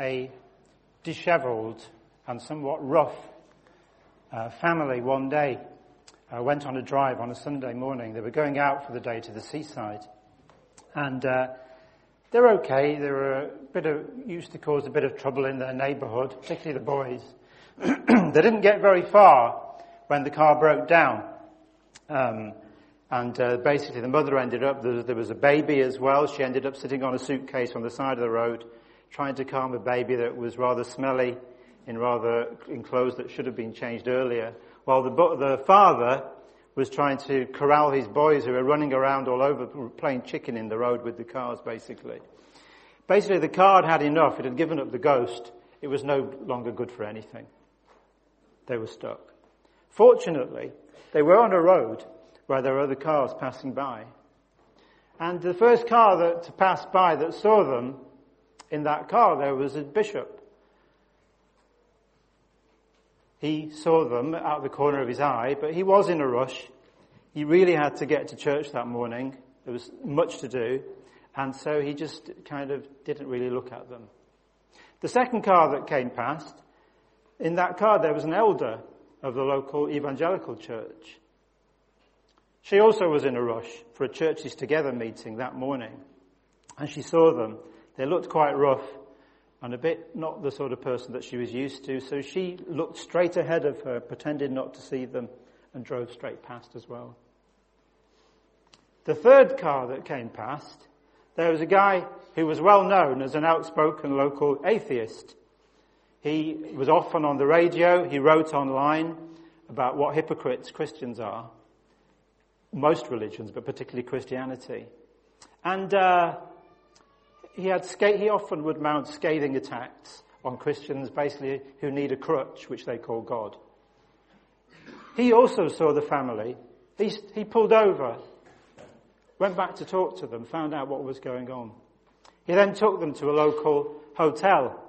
a disheveled and somewhat rough uh, family one day uh, went on a drive on a Sunday morning. They were going out for the day to the seaside. And uh, they're okay. They were a bit of, used to cause a bit of trouble in their neighborhood, particularly the boys. they didn't get very far when the car broke down. Um, and uh, basically the mother ended up, there, there was a baby as well. She ended up sitting on a suitcase on the side of the road, trying to calm a baby that was rather smelly in rather in clothes that should have been changed earlier, while the, the father was trying to corral his boys who were running around all over playing chicken in the road with the cars basically. Basically the car had had enough, it had given up the ghost, it was no longer good for anything. They were stuck. Fortunately, they were on a road where there were other cars passing by. And the first car that passed by that saw them, in that car there was a bishop he saw them out of the corner of his eye, but he was in a rush. He really had to get to church that morning. There was much to do. And so he just kind of didn't really look at them. The second car that came past, in that car there was an elder of the local evangelical church. She also was in a rush for a churches together meeting that morning. And she saw them. They looked quite rough and a bit not the sort of person that she was used to. So she looked straight ahead of her, pretended not to see them, and drove straight past as well. The third car that came past, there was a guy who was well known as an outspoken local atheist. He was often on the radio, he wrote online about what hypocrites Christians are. Most religions, but particularly Christianity. And uh, he had he often would mount scathing attacks on Christians, basically who need a crutch, which they call God. He also saw the family. He, he pulled over, went back to talk to them, found out what was going on. He then took them to a local hotel,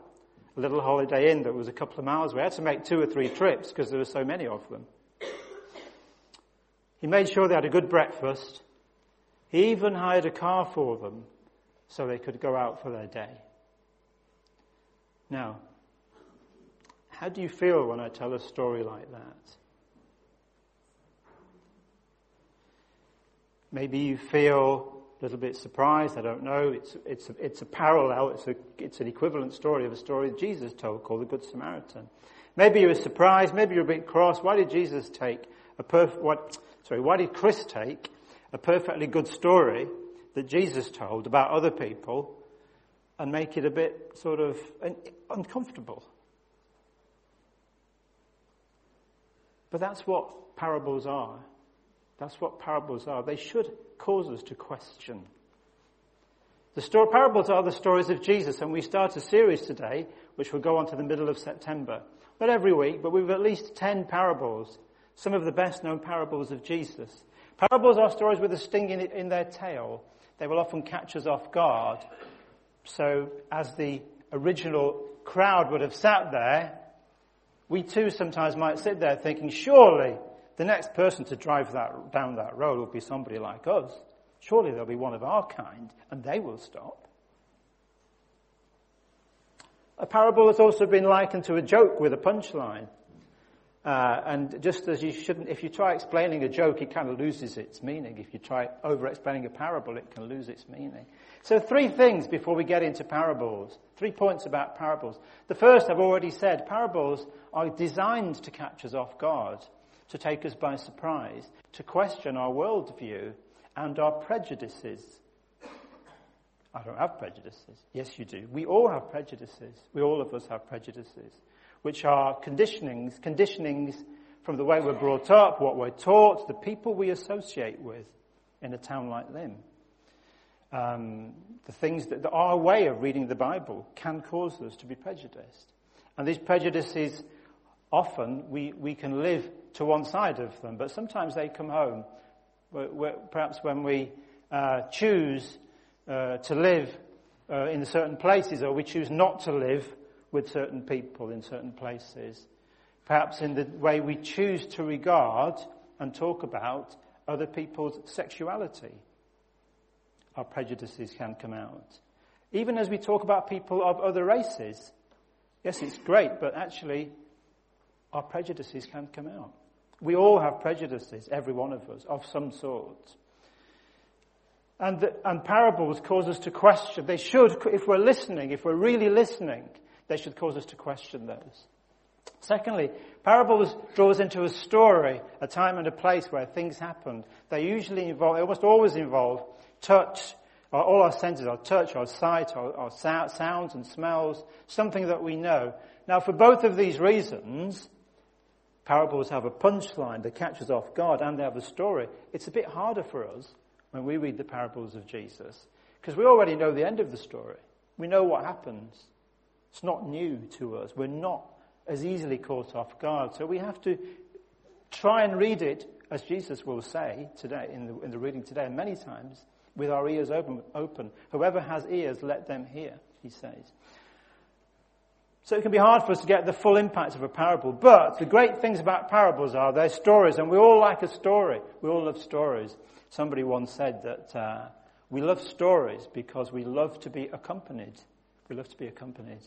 a little holiday inn that was a couple of miles away. He had to make two or three trips because there were so many of them. He made sure they had a good breakfast. He even hired a car for them so they could go out for their day. Now, how do you feel when I tell a story like that? Maybe you feel a little bit surprised, I don't know. It's, it's, a, it's a parallel, it's, a, it's an equivalent story of a story that Jesus told called the Good Samaritan. Maybe you were surprised, maybe you're a bit cross. Why did Jesus take a perfect, what, sorry, why did Chris take a perfectly good story that Jesus told about other people and make it a bit sort of uncomfortable. But that's what parables are. That's what parables are. They should cause us to question. The story, parables are the stories of Jesus, and we start a series today, which will go on to the middle of September. Not every week, but we've at least ten parables, some of the best known parables of Jesus. Parables are stories with a sting in, in their tail, they will often catch us off guard. So as the original crowd would have sat there, we too sometimes might sit there thinking, surely the next person to drive that, down that road will be somebody like us. Surely there'll be one of our kind, and they will stop. A parable has also been likened to a joke with a punchline. Uh, and just as you shouldn't, if you try explaining a joke, it kind of loses its meaning. If you try over-explaining a parable, it can lose its meaning. So three things before we get into parables. Three points about parables. The first, I've already said, parables are designed to catch us off guard, to take us by surprise, to question our worldview and our prejudices. I don't have prejudices. Yes, you do. We all have prejudices. We all of us have prejudices which are conditionings, conditionings from the way we're brought up, what we're taught, the people we associate with in a town like Lymm. Um, the things that, that our way of reading the Bible can cause us to be prejudiced. And these prejudices, often we, we can live to one side of them, but sometimes they come home. Where, where, perhaps when we uh, choose uh, to live uh, in certain places or we choose not to live with certain people in certain places. Perhaps in the way we choose to regard and talk about other people's sexuality. Our prejudices can come out. Even as we talk about people of other races, Yes, it's great, but actually, our prejudices can come out. We all have prejudices, every one of us, of some sort. And, the, and parables cause us to question. They should, if we're listening, if we're really listening, they should cause us to question those. Secondly, parables draw us into a story, a time and a place where things happened. They usually involve, they almost always involve touch, or all our senses, our touch, our sight, our, our sounds and smells, something that we know. Now for both of these reasons, parables have a punchline that catches off guard and they have a story. It's a bit harder for us when we read the parables of Jesus because we already know the end of the story. We know what happens. It's not new to us. We're not as easily caught off guard. So we have to try and read it, as Jesus will say today, in the, in the reading today, many times, with our ears open, open. Whoever has ears, let them hear, he says. So it can be hard for us to get the full impact of a parable. But the great things about parables are they're stories, and we all like a story. We all love stories. Somebody once said that uh, we love stories because we love to be accompanied. We love to be accompanied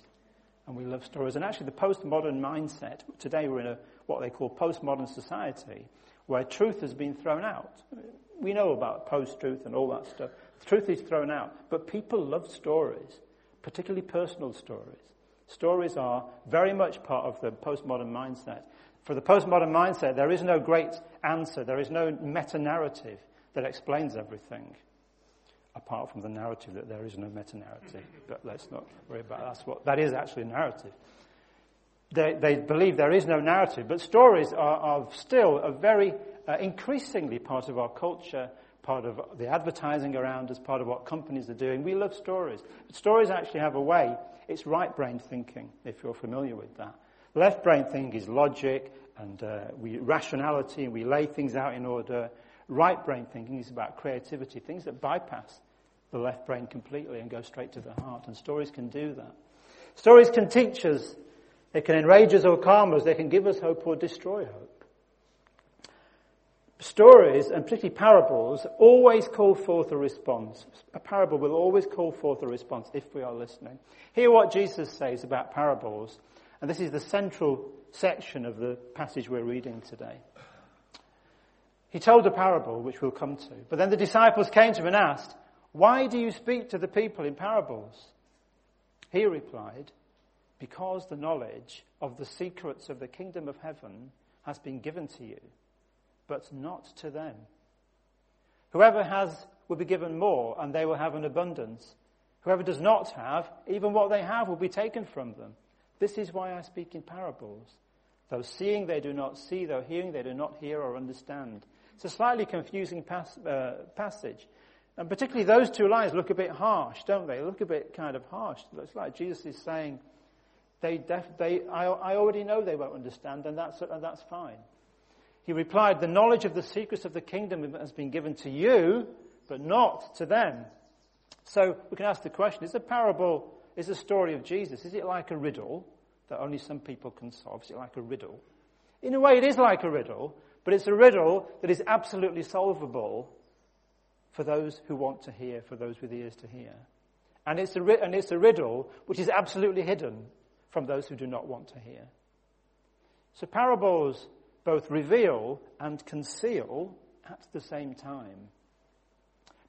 and we love stories. And actually, the postmodern mindset, today we're in a, what they call postmodern society, where truth has been thrown out. We know about post-truth and all that stuff. Truth is thrown out. But people love stories, particularly personal stories. Stories are very much part of the postmodern mindset. For the postmodern mindset, there is no great answer. There is no meta-narrative that explains everything apart from the narrative that there is no meta-narrative. But let's not worry about that. That's what, that is actually a narrative. They, they believe there is no narrative, but stories are, are still a very uh, increasingly part of our culture, part of the advertising around us, part of what companies are doing. We love stories. But stories actually have a way. It's right brain thinking, if you're familiar with that. Left brain thinking is logic and uh, we, rationality, and we lay things out in order. Right brain thinking is about creativity, things that bypass the left brain completely and go straight to the heart. And stories can do that. Stories can teach us. They can enrage us or calm us. They can give us hope or destroy hope. Stories, and particularly parables, always call forth a response. A parable will always call forth a response if we are listening. Hear what Jesus says about parables, and this is the central section of the passage we're reading today. He told a parable, which we'll come to. But then the disciples came to him and asked, Why do you speak to the people in parables? He replied, Because the knowledge of the secrets of the kingdom of heaven has been given to you, but not to them. Whoever has will be given more, and they will have an abundance. Whoever does not have, even what they have will be taken from them. This is why I speak in parables. Though seeing they do not see, though hearing they do not hear or understand. It's a slightly confusing pas- uh, passage. And particularly those two lines look a bit harsh, don't they? Look a bit kind of harsh. It looks like Jesus is saying, they def- they, I, I already know they won't understand, and that's, and that's fine. He replied, the knowledge of the secrets of the kingdom has been given to you, but not to them. So we can ask the question, is a parable, is the story of Jesus, is it like a riddle that only some people can solve? Is it like a riddle? In a way it is like a riddle, but it's a riddle that is absolutely solvable for those who want to hear, for those with ears to hear. And it's a, and it's a riddle which is absolutely hidden from those who do not want to hear. So parables both reveal and conceal at the same time.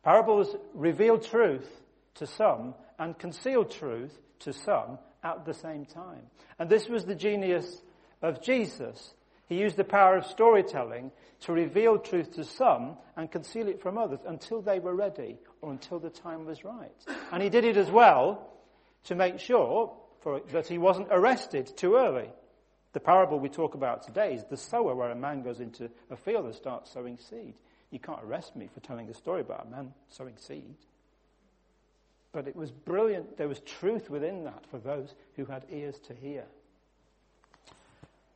Parables reveal truth to some and conceal truth to some at the same time. And this was the genius of Jesus. He used the power of storytelling to reveal truth to some and conceal it from others until they were ready or until the time was right. And he did it as well to make sure for, that he wasn't arrested too early. The parable we talk about today is the sower where a man goes into a field and starts sowing seed. You can't arrest me for telling a story about a man sowing seed. But it was brilliant. There was truth within that for those who had ears to hear.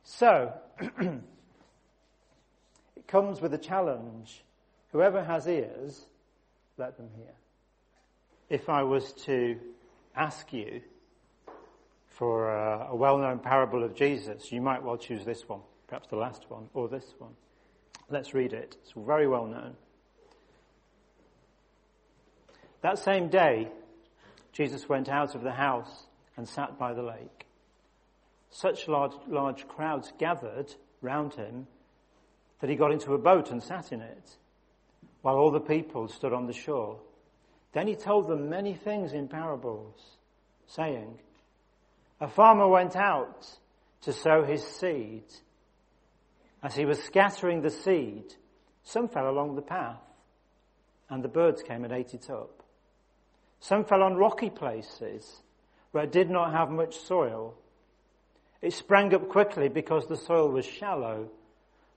So, it comes with a challenge. Whoever has ears, let them hear. If I was to ask you for a, a well-known parable of Jesus, you might well choose this one, perhaps the last one, or this one. Let's read it. It's very well known. That same day, Jesus went out of the house and sat by the lake. Such large, large crowds gathered round him that he got into a boat and sat in it while all the people stood on the shore. Then he told them many things in parables, saying, A farmer went out to sow his seed. As he was scattering the seed, some fell along the path, and the birds came and ate it up. Some fell on rocky places where it did not have much soil. It sprang up quickly because the soil was shallow,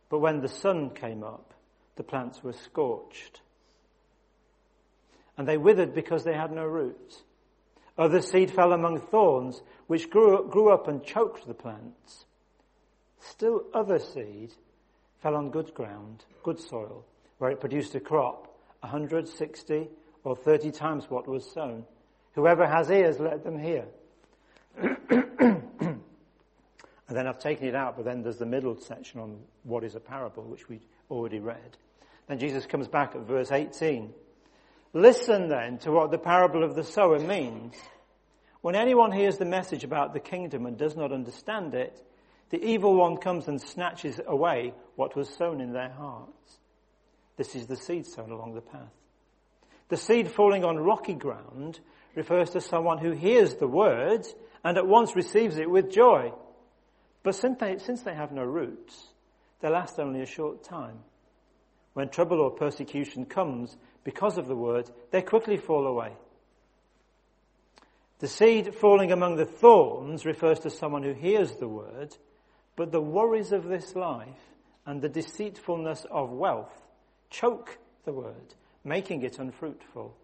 but when the sun came up, the plants were scorched. And they withered because they had no roots. Other seed fell among thorns, which grew up, grew up and choked the plants. Still other seed fell on good ground, good soil, where it produced a crop, 160 or 30 times what was sown. Whoever has ears, let them hear. and then I've taken it out, but then there's the middle section on what is a parable, which we already read. Then Jesus comes back at verse 18. Listen then to what the parable of the sower means. When anyone hears the message about the kingdom and does not understand it, the evil one comes and snatches away what was sown in their hearts. This is the seed sown along the path. The seed falling on rocky ground refers to someone who hears the word and at once receives it with joy. But since they, since they have no roots, they last only a short time. When trouble or persecution comes because of the word, they quickly fall away. The seed falling among the thorns refers to someone who hears the word, but the worries of this life and the deceitfulness of wealth choke the word, making it unfruitful.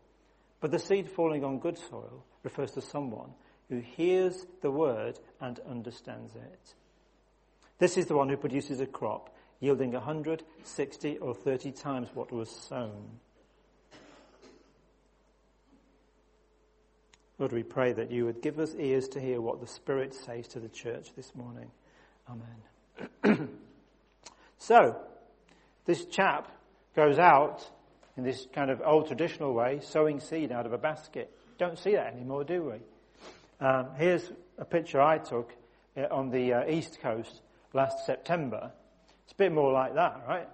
But the seed falling on good soil refers to someone who hears the word and understands it. This is the one who produces a crop yielding 160 or 30 times what was sown. Lord, we pray that you would give us ears to hear what the Spirit says to the church this morning. Amen. so, this chap goes out in this kind of old traditional way, sowing seed out of a basket. Don't see that anymore, do we? Um, here's a picture I took uh, on the uh, east coast last September. It's a bit more like that, right?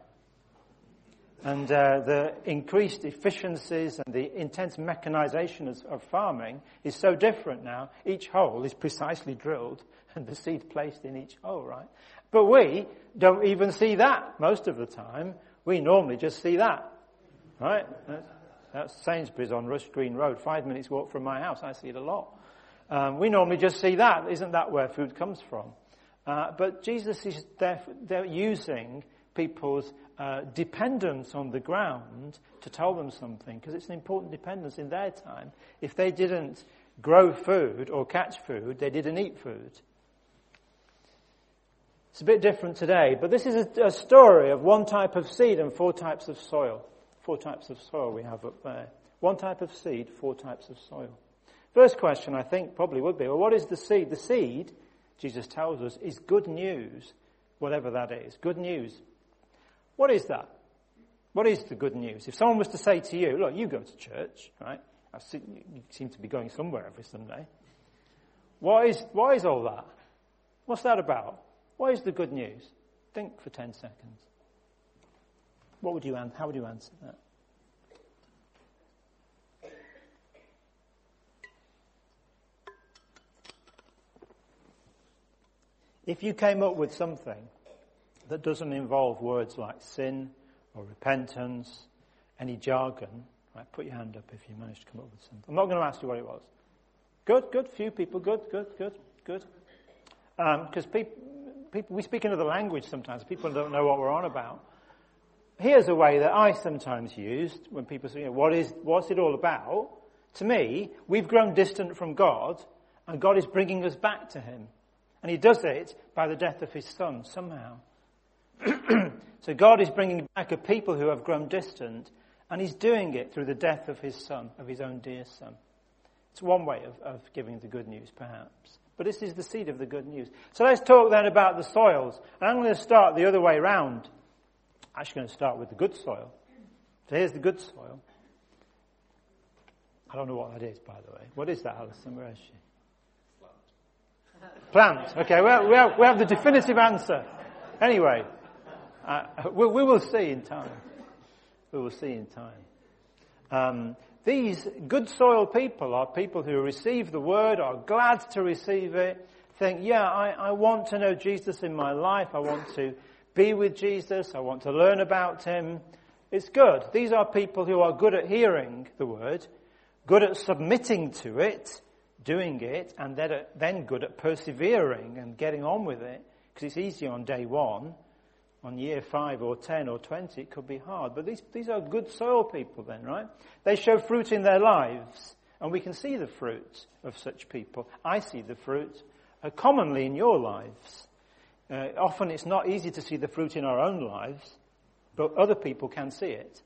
And uh, the increased efficiencies and the intense mechanization of, farming is so different now. Each hole is precisely drilled and the seed placed in each hole, right? But we don't even see that most of the time. We normally just see that, right? That's, that's Sainsbury's on Rush Green Road, five minutes walk from my house. I see it a lot. Um, we normally just see that. Isn't that where food comes from? Uh, but Jesus is there, they're using people's uh, dependence on the ground to tell them something, because it's an important dependence in their time. If they didn't grow food or catch food, they didn't eat food. It's a bit different today, but this is a, a story of one type of seed and four types of soil. Four types of soil we have up there. One type of seed, four types of soil. First question I think probably would be, well, what is the seed? The seed, Jesus tells us, is good news, whatever that is. Good news. What is that? What is the good news? If someone was to say to you, look, you go to church, right? See, you seem to be going somewhere every Sunday. What is, what is all that? What's that about? What is the good news? Think for 10 seconds. What would you, how would you answer that? If you came up with something that doesn't involve words like sin or repentance, any jargon, right, put your hand up if you managed to come up with something. I'm not going to ask you what it was. Good, good, few people, good, good, good, good. Because um, people, people, we speak another language sometimes. People don't know what we're on about. Here's a way that I sometimes used when people say, you know, what is, what's it all about? To me, we've grown distant from God, and God is bringing us back to Him. And He does it by the death of His Son, somehow. so God is bringing back a people who have grown distant, and He's doing it through the death of His Son, of His own dear Son. It's one way of, of giving the good news, perhaps. But this is the seed of the good news. So let's talk then about the soils. And I'm going to start the other way round. I'm actually going to start with the good soil. So here's the good soil. I don't know what that is, by the way. What is that, Alison? Where is she? Plant. Okay, well, we have, we have the definitive answer. Anyway, uh, we, we, will see in time. We will see in time. Um, these good soil people are people who receive the word, are glad to receive it, think, yeah, I, I want to know Jesus in my life. I want to be with Jesus. I want to learn about him. It's good. These are people who are good at hearing the word, good at submitting to it, doing it, and then good at persevering and getting on with it. Because it's easy on day one. On year five or ten or twenty, it could be hard. But these, these are good soil people then, right? They show fruit in their lives. And we can see the fruit of such people. I see the fruit uh, commonly in your lives. Uh, often it's not easy to see the fruit in our own lives, but other people can see it.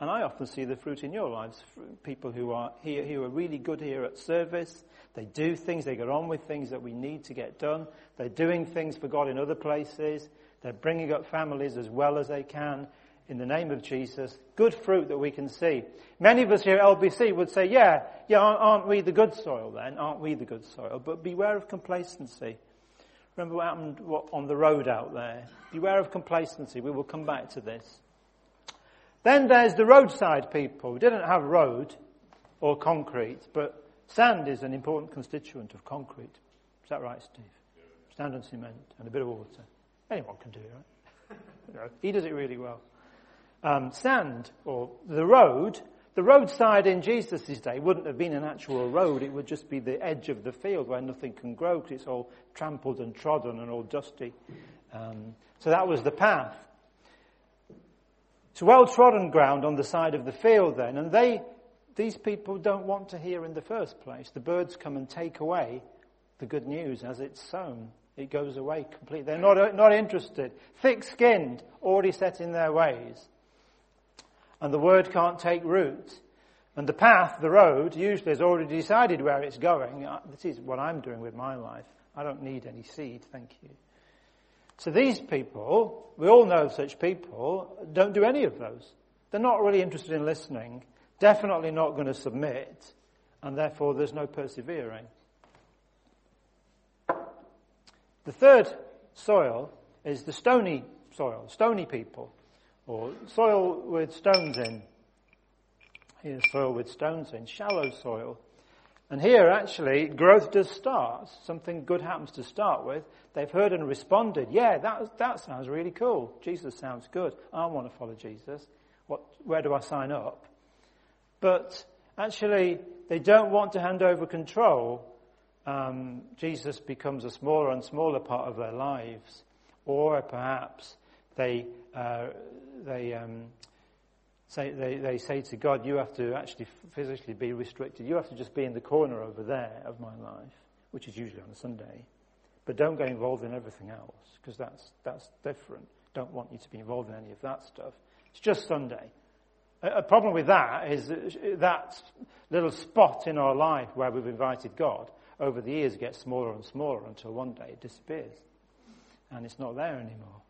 And I often see the fruit in your lives. People who are here, who are really good here at service. They do things, they get on with things that we need to get done. They're doing things for God in other places. They're bringing up families as well as they can in the name of Jesus. Good fruit that we can see. Many of us here at LBC would say, yeah, yeah, aren't we the good soil then? Aren't we the good soil? But beware of complacency. Remember what happened on the road out there? Beware of complacency. We will come back to this. Then there's the roadside people. We didn't have road or concrete, but sand is an important constituent of concrete. Is that right, Steve? Sand and cement and a bit of water. Anyone can do it, right? he does it really well. Um, sand or the road the roadside in Jesus' day wouldn't have been an actual road. It would just be the edge of the field where nothing can grow because it's all trampled and trodden and all dusty. Um, so that was the path. It's well trodden ground on the side of the field then, and they, these people don't want to hear in the first place. The birds come and take away the good news as it's sown. It goes away completely. They're not, not interested. Thick skinned, already set in their ways and the word can't take root. And the path, the road, usually has already decided where it's going. This is what I'm doing with my life. I don't need any seed, thank you. So these people, we all know such people, don't do any of those. They're not really interested in listening, definitely not going to submit, and therefore there's no persevering. The third soil is the stony soil, stony people or soil with stones in. Here's soil with stones in, shallow soil. And here actually growth does start. Something good happens to start with. They've heard and responded. Yeah, that, that sounds really cool. Jesus sounds good. I want to follow Jesus. What, where do I sign up? But actually, they don't want to hand over control. Um, Jesus becomes a smaller and smaller part of their lives. Or perhaps they uh, they um, say they, they say to God, "You have to actually physically be restricted. You have to just be in the corner over there of my life, which is usually on a Sunday, but don't get involved in everything else because that's that's different. Don't want you to be involved in any of that stuff. It's just Sunday." A problem with that is that little spot in our life where we've invited God over the years gets smaller and smaller until one day it disappears and it's not there anymore.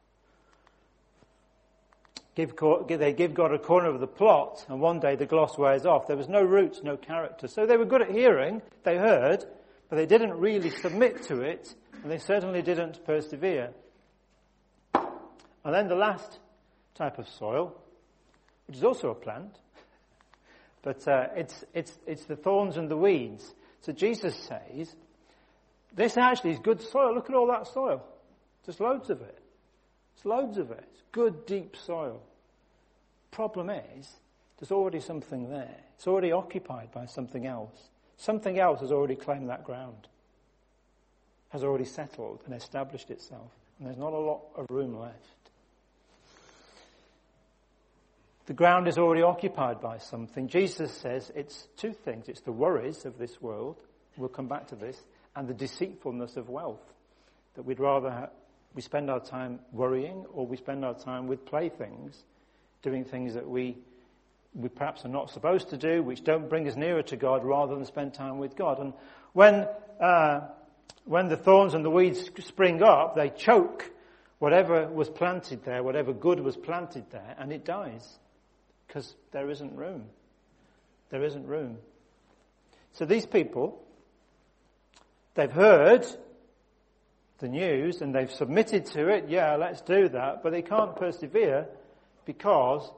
Give, they give God a corner of the plot, and one day the gloss wears off. There was no roots, no character. So they were good at hearing, they heard, but they didn't really submit to it, and they certainly didn't persevere. And then the last type of soil, which is also a plant, but uh, it's, it's, it's the thorns and the weeds. So Jesus says, this actually is good soil. Look at all that soil. There's loads of it. There's loads of it. It's good, deep soil. Problem is, there's already something there. It's already occupied by something else. Something else has already claimed that ground, has already settled and established itself, and there's not a lot of room left. The ground is already occupied by something. Jesus says it's two things. It's the worries of this world, we'll come back to this, and the deceitfulness of wealth. That we'd rather we spend our time worrying or we spend our time with playthings, doing things that we, we perhaps are not supposed to do, which don't bring us nearer to God rather than spend time with God. And when, uh, when the thorns and the weeds spring up, they choke whatever was planted there, whatever good was planted there, and it dies. Because there isn't room. There isn't room. So these people, they've heard the news and they've submitted to it, yeah, let's do that, but they can't persevere because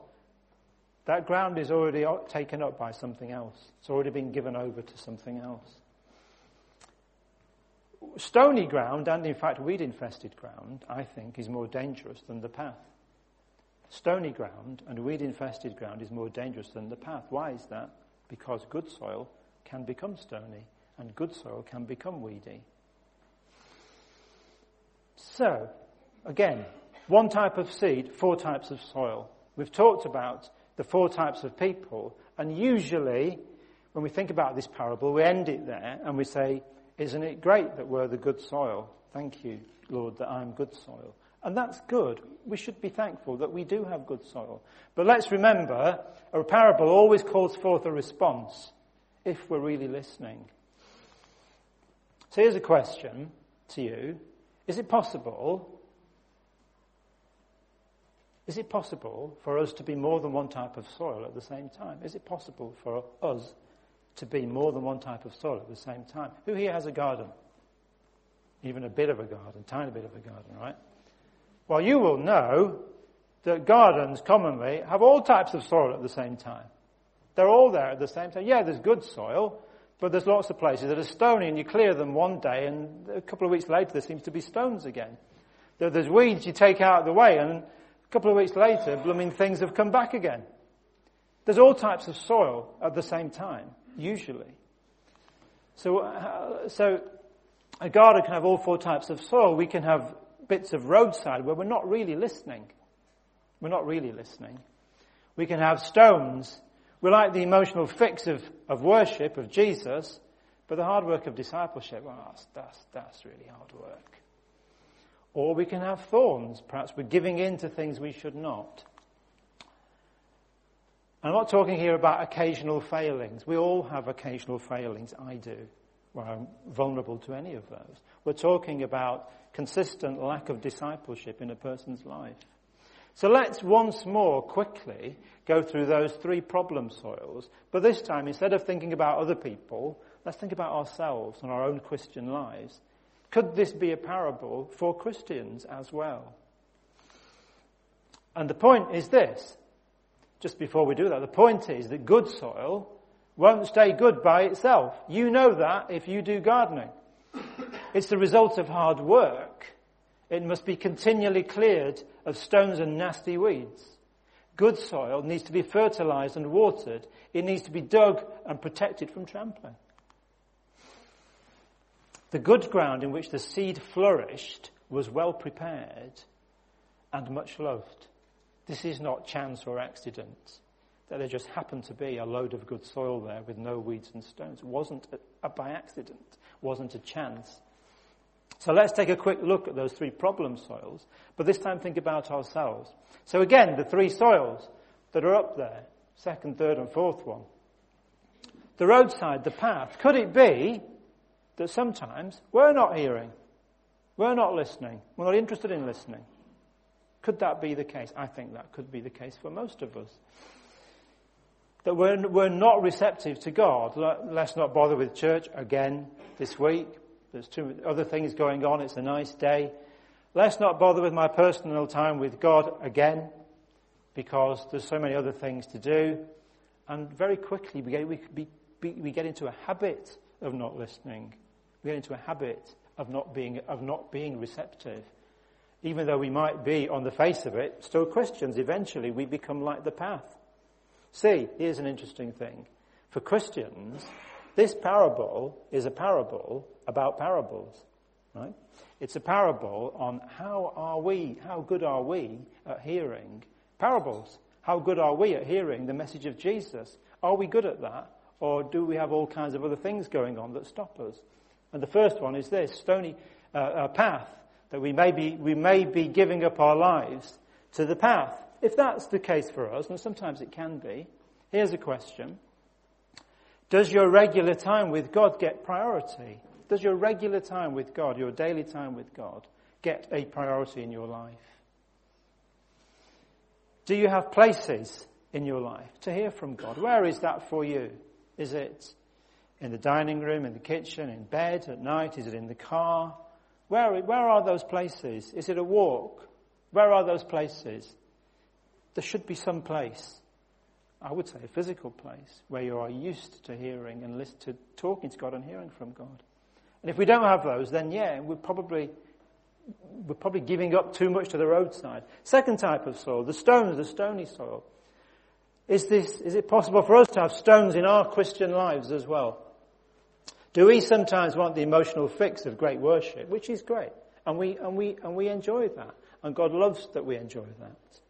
that ground is already taken up by something else. It's already been given over to something else. Stony ground, and in fact weed infested ground, I think, is more dangerous than the path. Stony ground and weed infested ground is more dangerous than the path. Why is that? Because good soil can become stony and good soil can become weedy. So, again, one type of seed, four types of soil. We've talked about the four types of people, and usually, when we think about this parable, we end it there and we say, Isn't it great that we're the good soil? Thank you, Lord, that I'm good soil. And that's good. We should be thankful that we do have good soil. But let's remember, a parable always calls forth a response if we're really listening. So here's a question to you. Is it possible is it possible for us to be more than one type of soil at the same time? Is it possible for us to be more than one type of soil at the same time? Who here has a garden? Even a bit of a garden, tiny bit of a garden, right? Well, you will know that gardens commonly have all types of soil at the same time. They're all there at the same time. Yeah, there's good soil, but there's lots of places that are stony and you clear them one day and a couple of weeks later there seems to be stones again. There's weeds you take out of the way and a couple of weeks later, blooming things have come back again. There's all types of soil at the same time, usually. So, uh, so a garden can have all four types of soil. We can have bits of roadside where we're not really listening. We're not really listening. We can have stones. We like the emotional fix of, of worship, of Jesus, but the hard work of discipleship, well, that's, that's, that's really hard work. Or we can have thorns. Perhaps we're giving in to things we should not. I'm not talking here about occasional failings. We all have occasional failings. I do. Where I'm vulnerable to any of those. We're talking about consistent lack of discipleship in a person's life. So let's once more quickly go through those three problem soils. But this time, instead of thinking about other people, let's think about ourselves and our own Christian lives. Could this be a parable for Christians as well? And the point is this, just before we do that, the point is that good soil won't stay good by itself. You know that if you do gardening. It's the result of hard work. It must be continually cleared of stones and nasty weeds. Good soil needs to be fertilized and watered. It needs to be dug and protected from trampling. The good ground in which the seed flourished was well prepared and much loved. This is not chance or accident. That there just happened to be a load of good soil there with no weeds and stones. It wasn't a, a by accident. It wasn't a chance. So let's take a quick look at those three problem soils, but this time think about ourselves. So again, the three soils that are up there, second, third and fourth one. The roadside, the path. Could it be that sometimes we're not hearing, we're not listening, we're not interested in listening. Could that be the case? I think that could be the case for most of us. That we're, we're not receptive to God. Let's not bother with church again this week. There's two other things going on. It's a nice day. Let's not bother with my personal time with God again because there's so many other things to do. And very quickly we get, we, we get into a habit of not listening we get into a habit of not being, of not being receptive. Even though we might be, on the face of it, still Christians, eventually we become like the path. See, here's an interesting thing. For Christians, this parable is a parable about parables, right? It's a parable on how are we, how good are we at hearing parables? How good are we at hearing the message of Jesus? Are we good at that? Or do we have all kinds of other things going on that stop us? And the first one is this stony uh, uh, path that we may, be, we may be giving up our lives to the path. If that's the case for us, and sometimes it can be, here's a question. Does your regular time with God get priority? Does your regular time with God, your daily time with God, get a priority in your life? Do you have places in your life to hear from God? Where is that for you? Is it in the dining room, in the kitchen, in bed, at night? Is it in the car? Where, where are those places? Is it a walk? Where are those places? There should be some place, I would say a physical place, where you are used to hearing and listen to talking to God and hearing from God. And if we don't have those, then yeah, we're probably we're probably giving up too much to the roadside. Second type of soil, the stones, the stony soil. Is this, is it possible for us to have stones in our Christian lives as well? Do we sometimes want the emotional fix of great worship, which is great, and we, and we, and we enjoy that, and God loves that we enjoy that.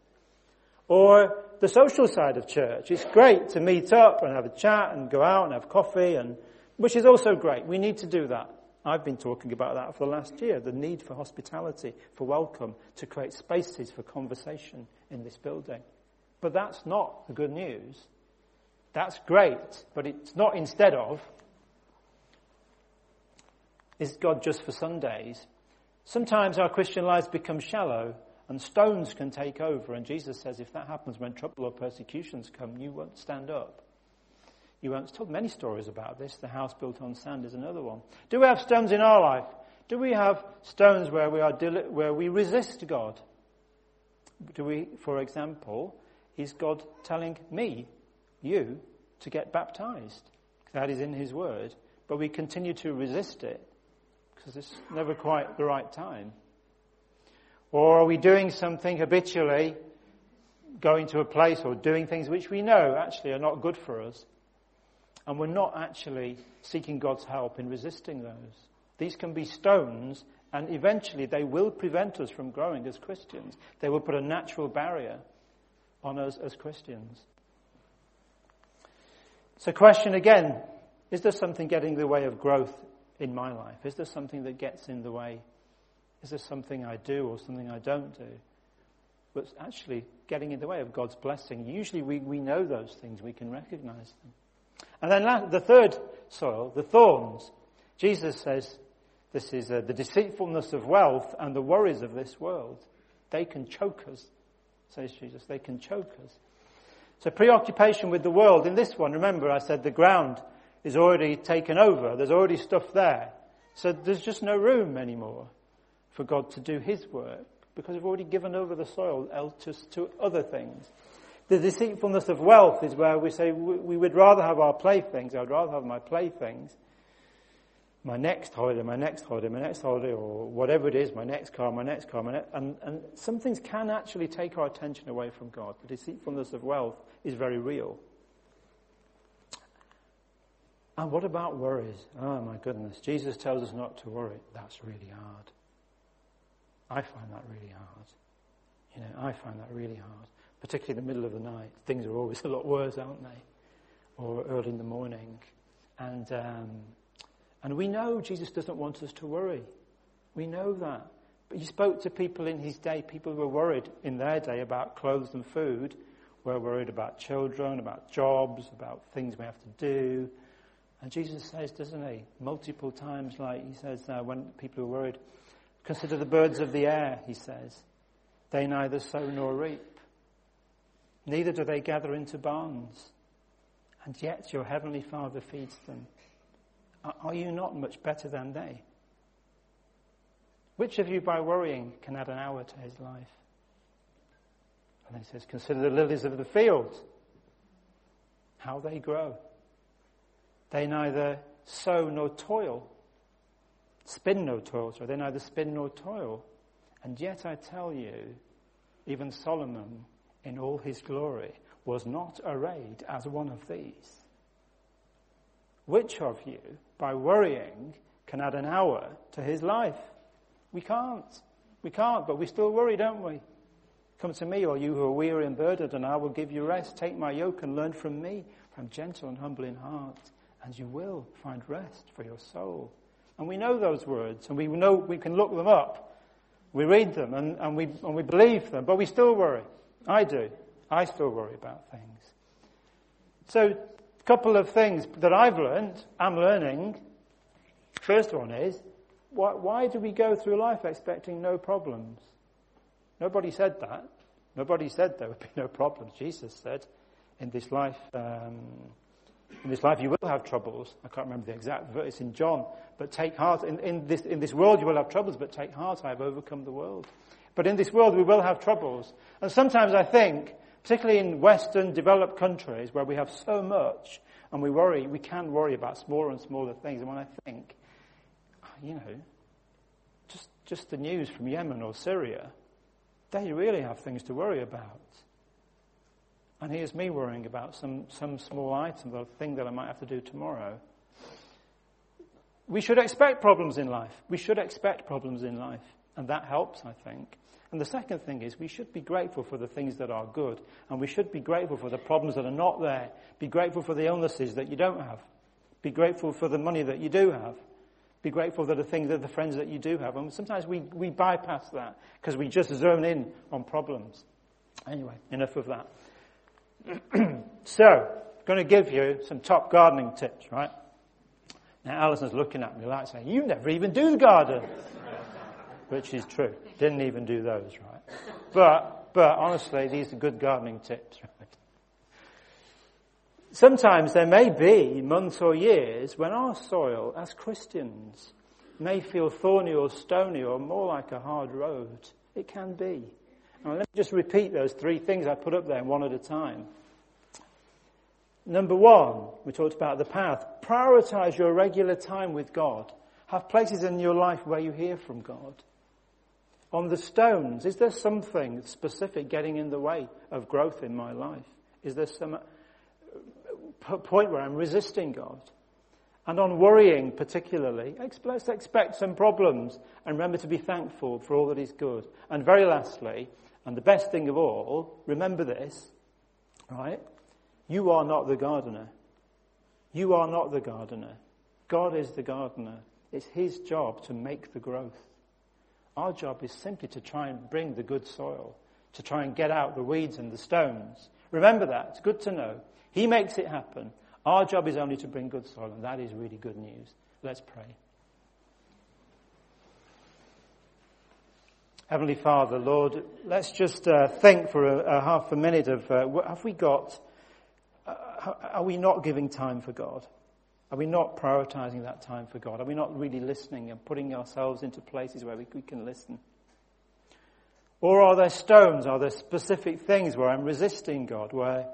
Or the social side of church. It's great to meet up and have a chat and go out and have coffee and, which is also great. We need to do that. I've been talking about that for the last year, the need for hospitality, for welcome, to create spaces for conversation in this building. But that's not the good news. That's great, but it's not instead of. Is God just for Sundays? Sometimes our Christian lives become shallow and stones can take over. And Jesus says if that happens when trouble or persecutions come, you won't stand up. You won't told many stories about this. The house built on sand is another one. Do we have stones in our life? Do we have stones where we are where we resist God? Do we, for example, is God telling me, you, to get baptized? That is in His Word, but we continue to resist it because it's never quite the right time. Or are we doing something habitually, going to a place or doing things which we know actually are not good for us? And we're not actually seeking God's help in resisting those. These can be stones, and eventually they will prevent us from growing as Christians. They will put a natural barrier on us as Christians. So, question again is there something getting in the way of growth in my life? Is there something that gets in the way? Is this something I do or something I don't do? But actually getting in the way of God's blessing. Usually we, we know those things, we can recognize them. And then the third soil, the thorns. Jesus says this is uh, the deceitfulness of wealth and the worries of this world. They can choke us, says Jesus. They can choke us. So preoccupation with the world. In this one, remember I said the ground is already taken over. There's already stuff there. So there's just no room anymore for God to do His work because we've already given over the soil to, to other things. The deceitfulness of wealth is where we say we would rather have our playthings. I'd rather have my playthings. My next holiday, my next holiday, my next holiday, or whatever it is, my next car, my next car, my and, and some things can actually take our attention away from God. The deceitfulness of wealth is very real. And what about worries? Oh my goodness. Jesus tells us not to worry. That's really hard. I find that really hard. You know, I find that really hard particularly in the middle of the night. Things are always a lot worse, aren't they? Or early in the morning. And, um, and we know Jesus doesn't want us to worry. We know that. But he spoke to people in his day, people who were worried in their day about clothes and food, were worried about children, about jobs, about things we have to do. And Jesus says, doesn't he, multiple times, like he says uh, when people are worried, consider the birds of the air, he says. They neither sow nor reap. Neither do they gather into barns. And yet your heavenly Father feeds them. Are you not much better than they? Which of you by worrying can add an hour to his life? And he says, consider the lilies of the field. How they grow. They neither sow nor toil. Spin no toil, so they neither spin nor toil. And yet I tell you, even Solomon in all his glory was not arrayed as one of these. Which of you, by worrying, can add an hour to his life? We can't. We can't, but we still worry, don't we? Come to me, all you who are weary and burdened, and I will give you rest. Take my yoke and learn from me, for I'm gentle and humble in heart, and you will find rest for your soul. And we know those words, and we know we can look them up. We read them, and, and, we, and we believe them, but we still worry. I do. I still worry about things. So, a couple of things that I've learned, I'm learning. First one is, why, why do we go through life expecting no problems? Nobody said that. Nobody said there would be no problems. Jesus said, in this life, um, In this life you will have troubles. I can't remember the exact verse in John, but take heart. In, in, this, in this world you will have troubles, but take heart, I have overcome the world. But in this world we will have troubles. And sometimes I think, particularly in Western developed countries where we have so much and we worry, we can worry about smaller and smaller things. And when I think, ah, you know, just, just the news from Yemen or Syria, they really have things to worry about. And here's me worrying about some, some small item or thing that I might have to do tomorrow. We should expect problems in life. We should expect problems in life. And that helps, I think. And the second thing is we should be grateful for the things that are good. And we should be grateful for the problems that are not there. Be grateful for the illnesses that you don't have. Be grateful for the money that you do have. Be grateful for the things that the friends that you do have. And sometimes we, we bypass that because we just zone in on problems. Anyway, enough of that. so, I'm going to give you some top gardening tips, right? Now, Alison's looking at me like saying, You never even do the garden. Which is true. Didn't even do those, right? But, but honestly, these are good gardening tips, right? Sometimes there may be months or years when our soil, as Christians, may feel thorny or stony or more like a hard road. It can be. Now, let me just repeat those three things I put up there one at a time. Number one, we talked about the path. Prioritize your regular time with God. Have places in your life where you hear from God. On the stones, is there something specific getting in the way of growth in my life? Is there some uh, point where I'm resisting God? And on worrying particularly, let's expect some problems and remember to be thankful for all that is good. And very lastly, and the best thing of all, remember this, right? You are not the gardener. You are not the gardener. God is the gardener. It's his job to make the growth. Our job is simply to try and bring the good soil, to try and get out the weeds and the stones. Remember that. It's good to know. He makes it happen. Our job is only to bring good soil, and that is really good news. Let's pray. Heavenly Father, Lord, let's just uh, think for a, a, half a minute of uh, have we got, uh, are we not giving time for God? Are we not prioritizing that time for God? Are we not really listening and putting ourselves into places where we, we can listen? Or are there stones? Are there specific things where I'm resisting God, where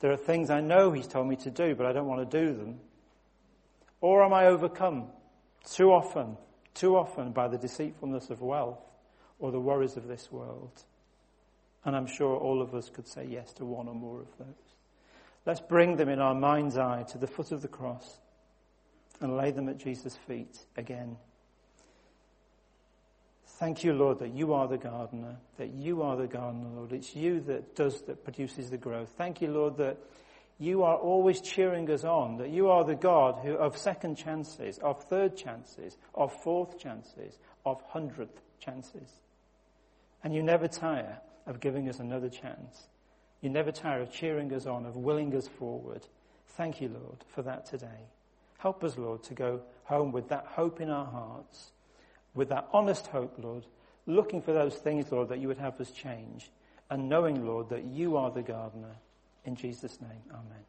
there are things I know He's told me to do, but I don't want to do them? Or am I overcome too often, too often by the deceitfulness of wealth? Or the worries of this world. And I'm sure all of us could say yes to one or more of those. Let's bring them in our mind's eye to the foot of the cross and lay them at Jesus' feet again. Thank you, Lord, that you are the gardener, that you are the gardener, Lord. It's you that does, that produces the growth. Thank you, Lord, that you are always cheering us on, that you are the God who, of second chances, of third chances, of fourth chances, of hundredth chances. And you never tire of giving us another chance. You never tire of cheering us on, of willing us forward. Thank you, Lord, for that today. Help us, Lord, to go home with that hope in our hearts, with that honest hope, Lord, looking for those things, Lord, that you would have us change, and knowing, Lord, that you are the gardener. In Jesus' name, amen.